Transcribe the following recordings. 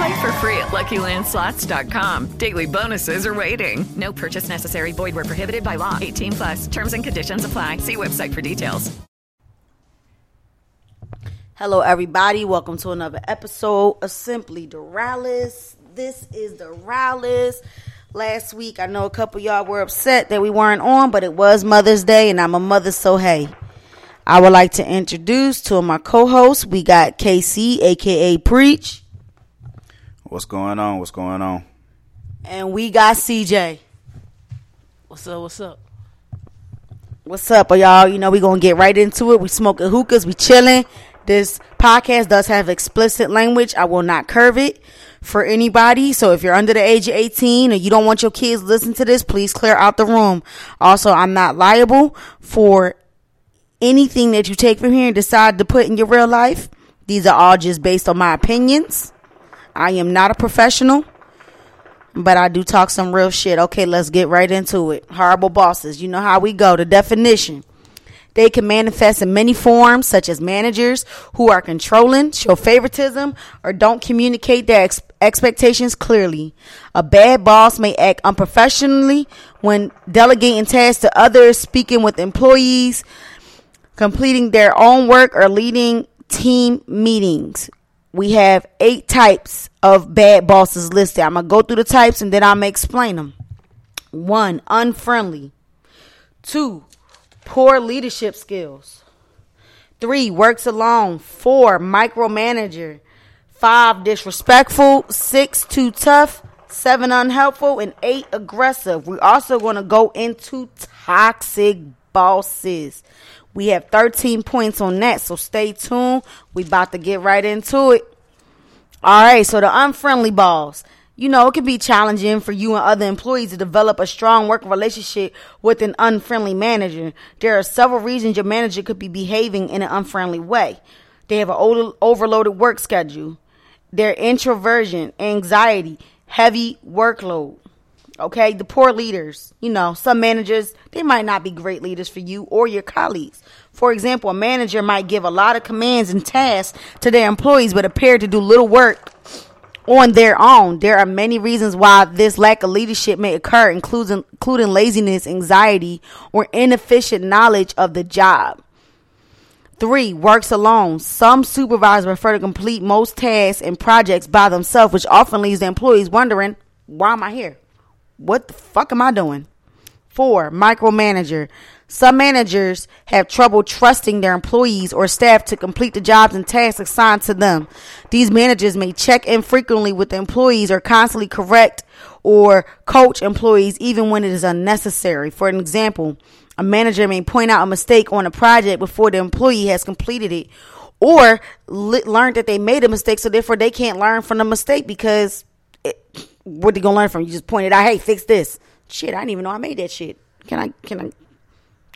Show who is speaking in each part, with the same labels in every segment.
Speaker 1: Play for free at LuckyLandSlots.com. Daily bonuses are waiting. No purchase necessary. Void where prohibited by law. 18 plus. Terms and conditions apply. See website for details.
Speaker 2: Hello, everybody. Welcome to another episode of Simply Dorales. This is Dorales. Last week, I know a couple y'all were upset that we weren't on, but it was Mother's Day, and I'm a mother, so hey. I would like to introduce two of my co-hosts. We got KC, aka Preach,
Speaker 3: What's going on? What's going on?
Speaker 2: and we got CJ.
Speaker 4: What's up? What's up?
Speaker 2: What's up, y'all? You know we gonna get right into it. We smoking hookahs, we chilling. This podcast does have explicit language. I will not curve it for anybody. So if you're under the age of 18 or you don't want your kids to listen to this, please clear out the room. Also, I'm not liable for anything that you take from here and decide to put in your real life. These are all just based on my opinions. I am not a professional, but I do talk some real shit. Okay, let's get right into it. Horrible bosses. You know how we go. The definition. They can manifest in many forms, such as managers who are controlling, show favoritism, or don't communicate their ex- expectations clearly. A bad boss may act unprofessionally when delegating tasks to others, speaking with employees, completing their own work, or leading team meetings. We have eight types of bad bosses listed. I'm going to go through the types and then I'm going to explain them. One, unfriendly. Two, poor leadership skills. Three, works alone. Four, micromanager. Five, disrespectful. Six, too tough. Seven, unhelpful. And eight, aggressive. We're also going to go into toxic bosses. We have 13 points on that, so stay tuned. We about to get right into it. All right, so the unfriendly boss. You know, it can be challenging for you and other employees to develop a strong work relationship with an unfriendly manager. There are several reasons your manager could be behaving in an unfriendly way. They have an over- overloaded work schedule. Their introversion, anxiety, heavy workload. Okay, the poor leaders. You know, some managers, they might not be great leaders for you or your colleagues. For example, a manager might give a lot of commands and tasks to their employees but appear to do little work on their own. There are many reasons why this lack of leadership may occur, including, including laziness, anxiety, or inefficient knowledge of the job. Three, works alone. Some supervisors prefer to complete most tasks and projects by themselves, which often leaves the employees wondering, why am I here? What the fuck am I doing? Four, micromanager. Some managers have trouble trusting their employees or staff to complete the jobs and tasks assigned to them. These managers may check in frequently with employees or constantly correct or coach employees even when it is unnecessary. For an example, a manager may point out a mistake on a project before the employee has completed it or li- learned that they made a mistake so therefore they can't learn from the mistake because it, what they gonna learn from? You just pointed out, hey, fix this. Shit, I didn't even know I made that shit. Can I can I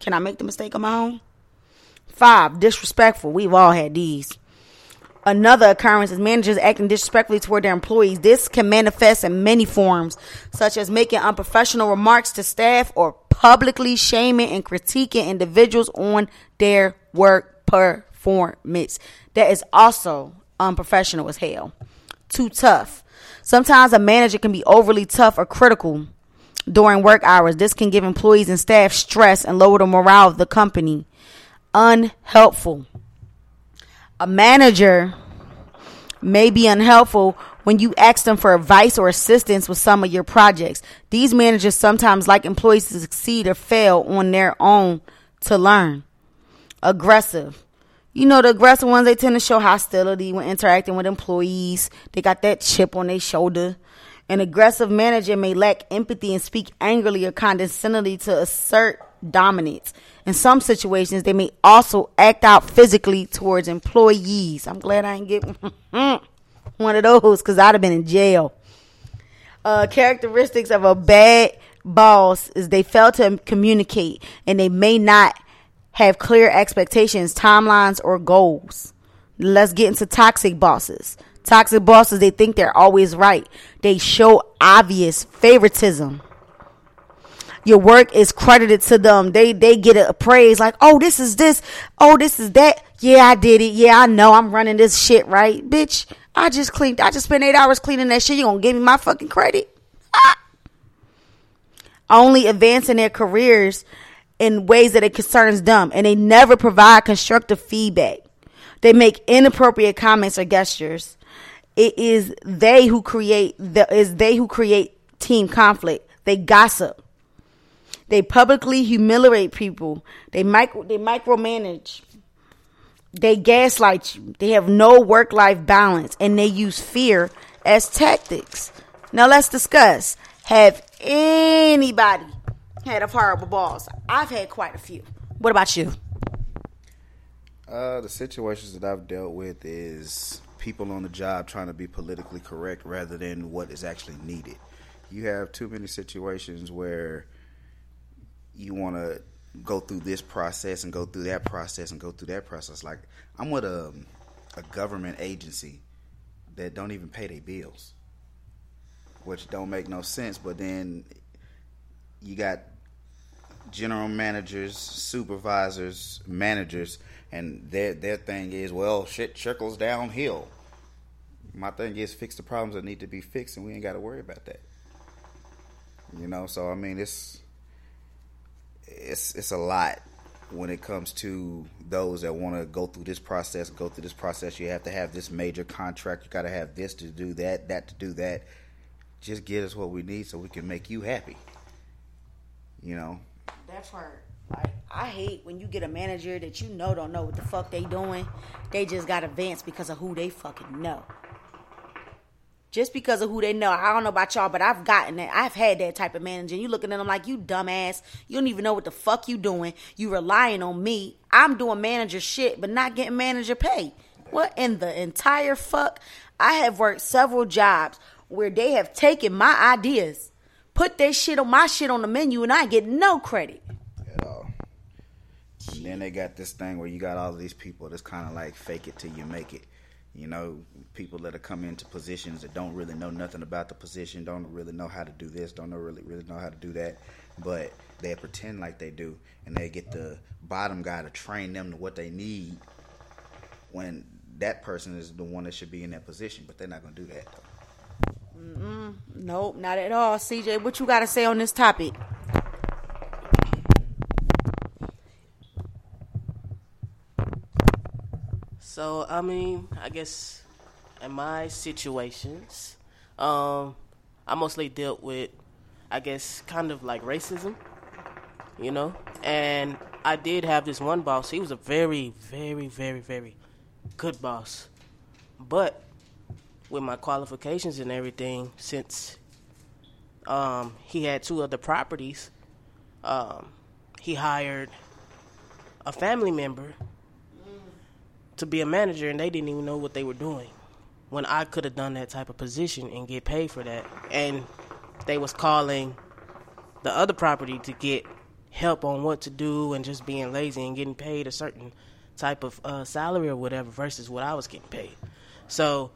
Speaker 2: can I make the mistake on my own? Five, disrespectful. We've all had these. Another occurrence is managers acting disrespectfully toward their employees. This can manifest in many forms, such as making unprofessional remarks to staff or publicly shaming and critiquing individuals on their work performance. That is also unprofessional as hell. Too tough. Sometimes a manager can be overly tough or critical during work hours. This can give employees and staff stress and lower the morale of the company. Unhelpful. A manager may be unhelpful when you ask them for advice or assistance with some of your projects. These managers sometimes like employees to succeed or fail on their own to learn. Aggressive. You know the aggressive ones they tend to show hostility when interacting with employees. They got that chip on their shoulder. An aggressive manager may lack empathy and speak angrily or condescendingly to assert dominance. In some situations, they may also act out physically towards employees. I'm glad I ain't get one of those because I'd have been in jail. Uh, characteristics of a bad boss is they fail to communicate and they may not have clear expectations, timelines, or goals. Let's get into toxic bosses. Toxic bosses, they think they're always right. They show obvious favoritism. Your work is credited to them. They they get a praise like, oh, this is this, oh, this is that. Yeah, I did it. Yeah, I know I'm running this shit right, bitch. I just cleaned. I just spent eight hours cleaning that shit. You gonna give me my fucking credit? Ah. Only advancing their careers in ways that it concerns them, and they never provide constructive feedback. They make inappropriate comments or gestures it is they who create the is they who create team conflict. They gossip. They publicly humiliate people. They micro they micromanage. They gaslight you. They have no work life balance and they use fear as tactics. Now let's discuss. Have anybody had a horrible boss? I've had quite a few. What about you?
Speaker 3: Uh, the situations that I've dealt with is people on the job trying to be politically correct rather than what is actually needed. You have too many situations where you want to go through this process and go through that process and go through that process. Like I'm with a a government agency that don't even pay their bills, which don't make no sense. But then you got general managers, supervisors, managers, and their their thing is well, shit trickles downhill. My thing is fix the problems that need to be fixed, and we ain't got to worry about that. You know, so I mean, it's it's it's a lot when it comes to those that want to go through this process. Go through this process, you have to have this major contract. You got to have this to do that, that to do that. Just get us what we need so we can make you happy. You know.
Speaker 2: That's hard. Like I hate when you get a manager that you know don't know what the fuck they doing. They just got advanced because of who they fucking know just because of who they know. I don't know about y'all, but I've gotten that. I've had that type of manager. And You looking at them like you dumbass. You don't even know what the fuck you doing. You relying on me. I'm doing manager shit, but not getting manager pay. What in the entire fuck? I have worked several jobs where they have taken my ideas, put their shit on my shit on the menu, and I get no credit.
Speaker 3: At all. And then they got this thing where you got all these people that's kind of like fake it till you make it. You know, people that are come into positions that don't really know nothing about the position, don't really know how to do this, don't know really really know how to do that, but they pretend like they do, and they get the bottom guy to train them to what they need. When that person is the one that should be in that position, but they're not to do that. Though.
Speaker 2: Mm-mm, nope, not at all. CJ, what you got to say on this topic?
Speaker 4: So I mean, I guess in my situations, um, I mostly dealt with, I guess, kind of like racism, you know. And I did have this one boss. He was a very, very, very, very good boss, but with my qualifications and everything, since um, he had two other properties, um, he hired a family member to be a manager and they didn't even know what they were doing when I could have done that type of position and get paid for that. And they was calling the other property to get help on what to do and just being lazy and getting paid a certain type of uh, salary or whatever versus what I was getting paid. So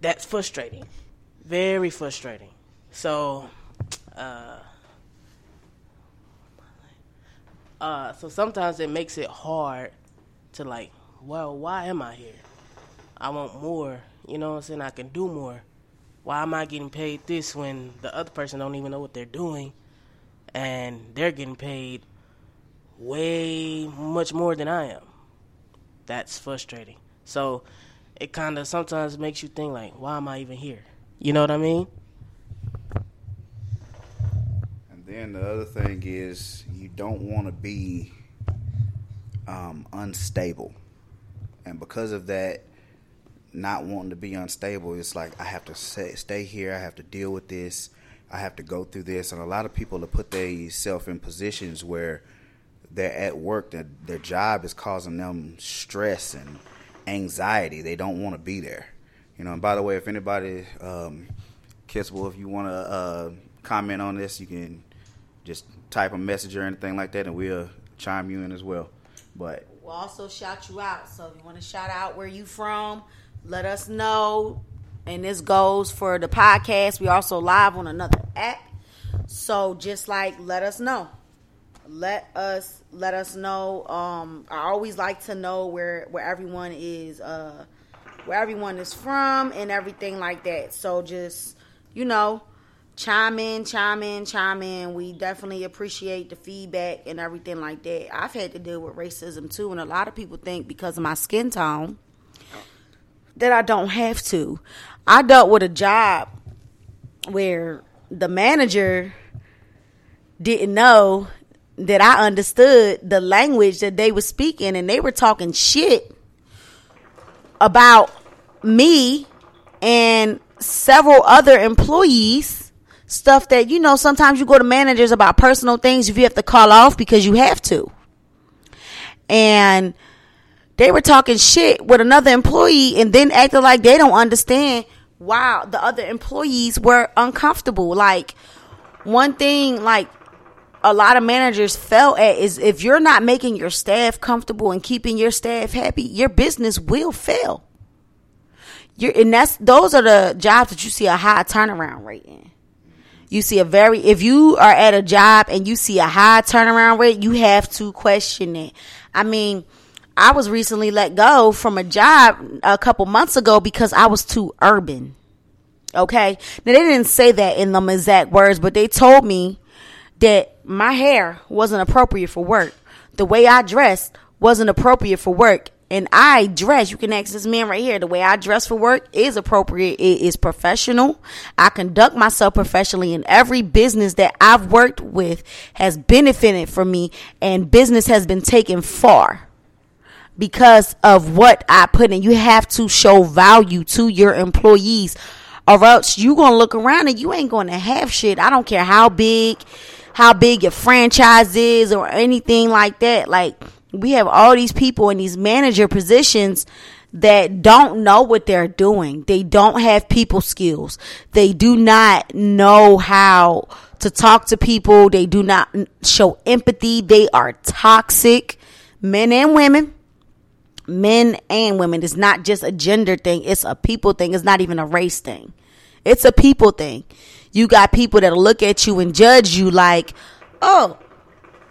Speaker 4: that's frustrating, very frustrating. So, uh, uh, so sometimes it makes it hard to like well, why am I here? I want more. You know what I'm saying? I can do more. Why am I getting paid this when the other person don't even know what they're doing and they're getting paid way much more than I am? That's frustrating. So it kind of sometimes makes you think like, why am I even here? You know what I mean?
Speaker 3: And then the other thing is you don't want to be um, unstable, and because of that, not wanting to be unstable, it's like I have to stay, here. I have to deal with this. I have to go through this, and a lot of people have put themselves in positions where they're at work. That their job is causing them stress and anxiety. They don't want to be there. You know. And by the way, if anybody, um, Kissable, if you want to uh, comment on this, you can just type a message or anything like that, and we'll chime you in as well. But
Speaker 2: We'll also shout you out. So if you want to shout out where you from, let us know. And this goes for the podcast. We also live on another app. So just like let us know. Let us let us know. Um I always like to know where where everyone is uh where everyone is from and everything like that. So just you know, chime in, chime in, chime in. We definitely appreciate the feedback and everything like that. I've had to deal with racism too, and a lot of people think because of my skin tone that I don't have to. I dealt with a job where the manager didn't know that I understood the language that they were speaking and they were talking shit about me and several other employees. Stuff that you know sometimes you go to managers about personal things if you have to call off because you have to. And they were talking shit with another employee and then acting like they don't understand why the other employees were uncomfortable. Like one thing like a lot of managers fell at is if you're not making your staff comfortable and keeping your staff happy your business will fail you're and that's those are the jobs that you see a high turnaround rate in. You see a very if you are at a job and you see a high turnaround rate, you have to question it. I mean, I was recently let go from a job a couple months ago because I was too urban. Okay. Now they didn't say that in them exact words, but they told me that my hair wasn't appropriate for work. The way I dressed wasn't appropriate for work and I dress, you can ask this man right here, the way I dress for work is appropriate. It is professional. I conduct myself professionally and every business that I've worked with has benefited from me and business has been taken far because of what I put in. You have to show value to your employees or else you to look around and you ain't to have shit. I don't care how big, how big your franchise is or anything like that. Like, we have all these people in these manager positions that don't know what they're doing. They don't have people skills. They do not know how to talk to people. They do not show empathy. They are toxic, men and women. Men and women. It's not just a gender thing. It's a people thing. It's not even a race thing. It's a people thing. You got people that look at you and judge you like, oh,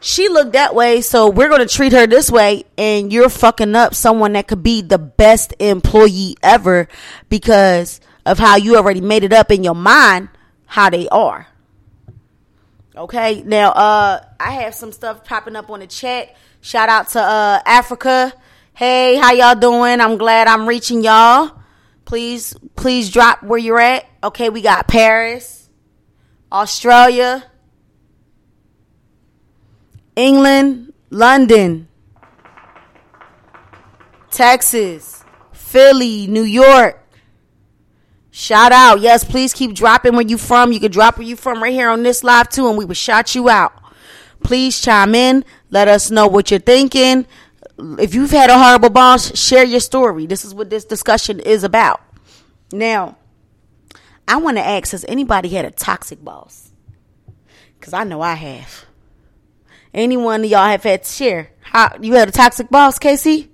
Speaker 2: she looked that way, so we're going to treat her this way, and you're fucking up someone that could be the best employee ever because of how you already made it up in your mind how they are. Okay, now uh I have some stuff popping up on the chat. Shout out to uh Africa. Hey, how y'all doing? I'm glad I'm reaching y'all. Please, please drop where you're at. Okay, we got Paris, Australia, England, London, Texas, Philly, New York. Shout out. Yes, please keep dropping where you from. You can drop where you from right here on this live too, and we will shout you out. Please chime in. Let us know what you're thinking. If you've had a horrible boss, share your story. This is what this discussion is about. Now, I want to ask Has anybody had a toxic boss? Because I know I have. Anyone y'all have had to share? How you had a toxic boss, Casey?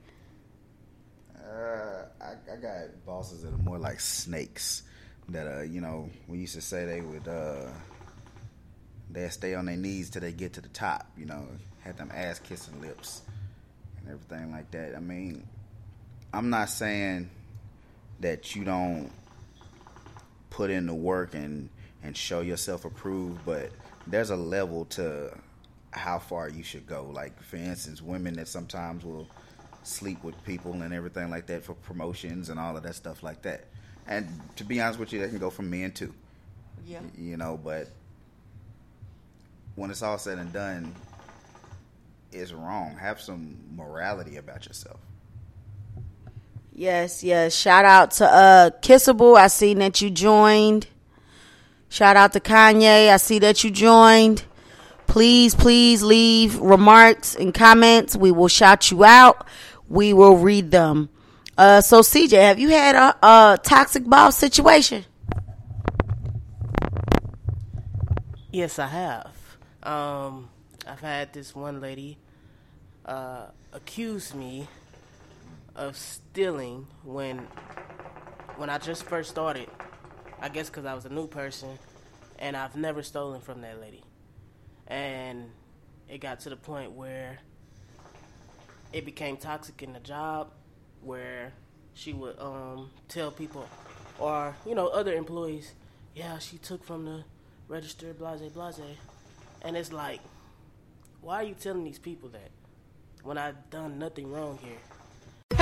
Speaker 3: Uh, I, I got bosses that are more like snakes. That uh, you know, we used to say they would uh, they stay on their knees till they get to the top. You know, had them ass kissing lips and everything like that. I mean, I'm not saying that you don't put in the work and and show yourself approved, but there's a level to how far you should go. Like for instance, women that sometimes will sleep with people and everything like that for promotions and all of that stuff like that. And to be honest with you, that can go from men too.
Speaker 2: Yeah.
Speaker 3: You know, but when it's all said and done, it's wrong. Have some morality about yourself.
Speaker 2: Yes, yes. Shout out to uh Kissable. I seen that you joined. Shout out to Kanye. I see that you joined. Please, please leave remarks and comments. We will shout you out. We will read them. Uh, so CJ, have you had a, a toxic boss situation?
Speaker 4: Yes, I have. Um, I've had this one lady uh, accuse me of stealing when when I just first started. I guess because I was a new person, and I've never stolen from that lady. And it got to the point where it became toxic in the job, where she would um, tell people, or you know, other employees, yeah, she took from the register, blase, blase. And it's like, why are you telling these people that when I've done nothing wrong here?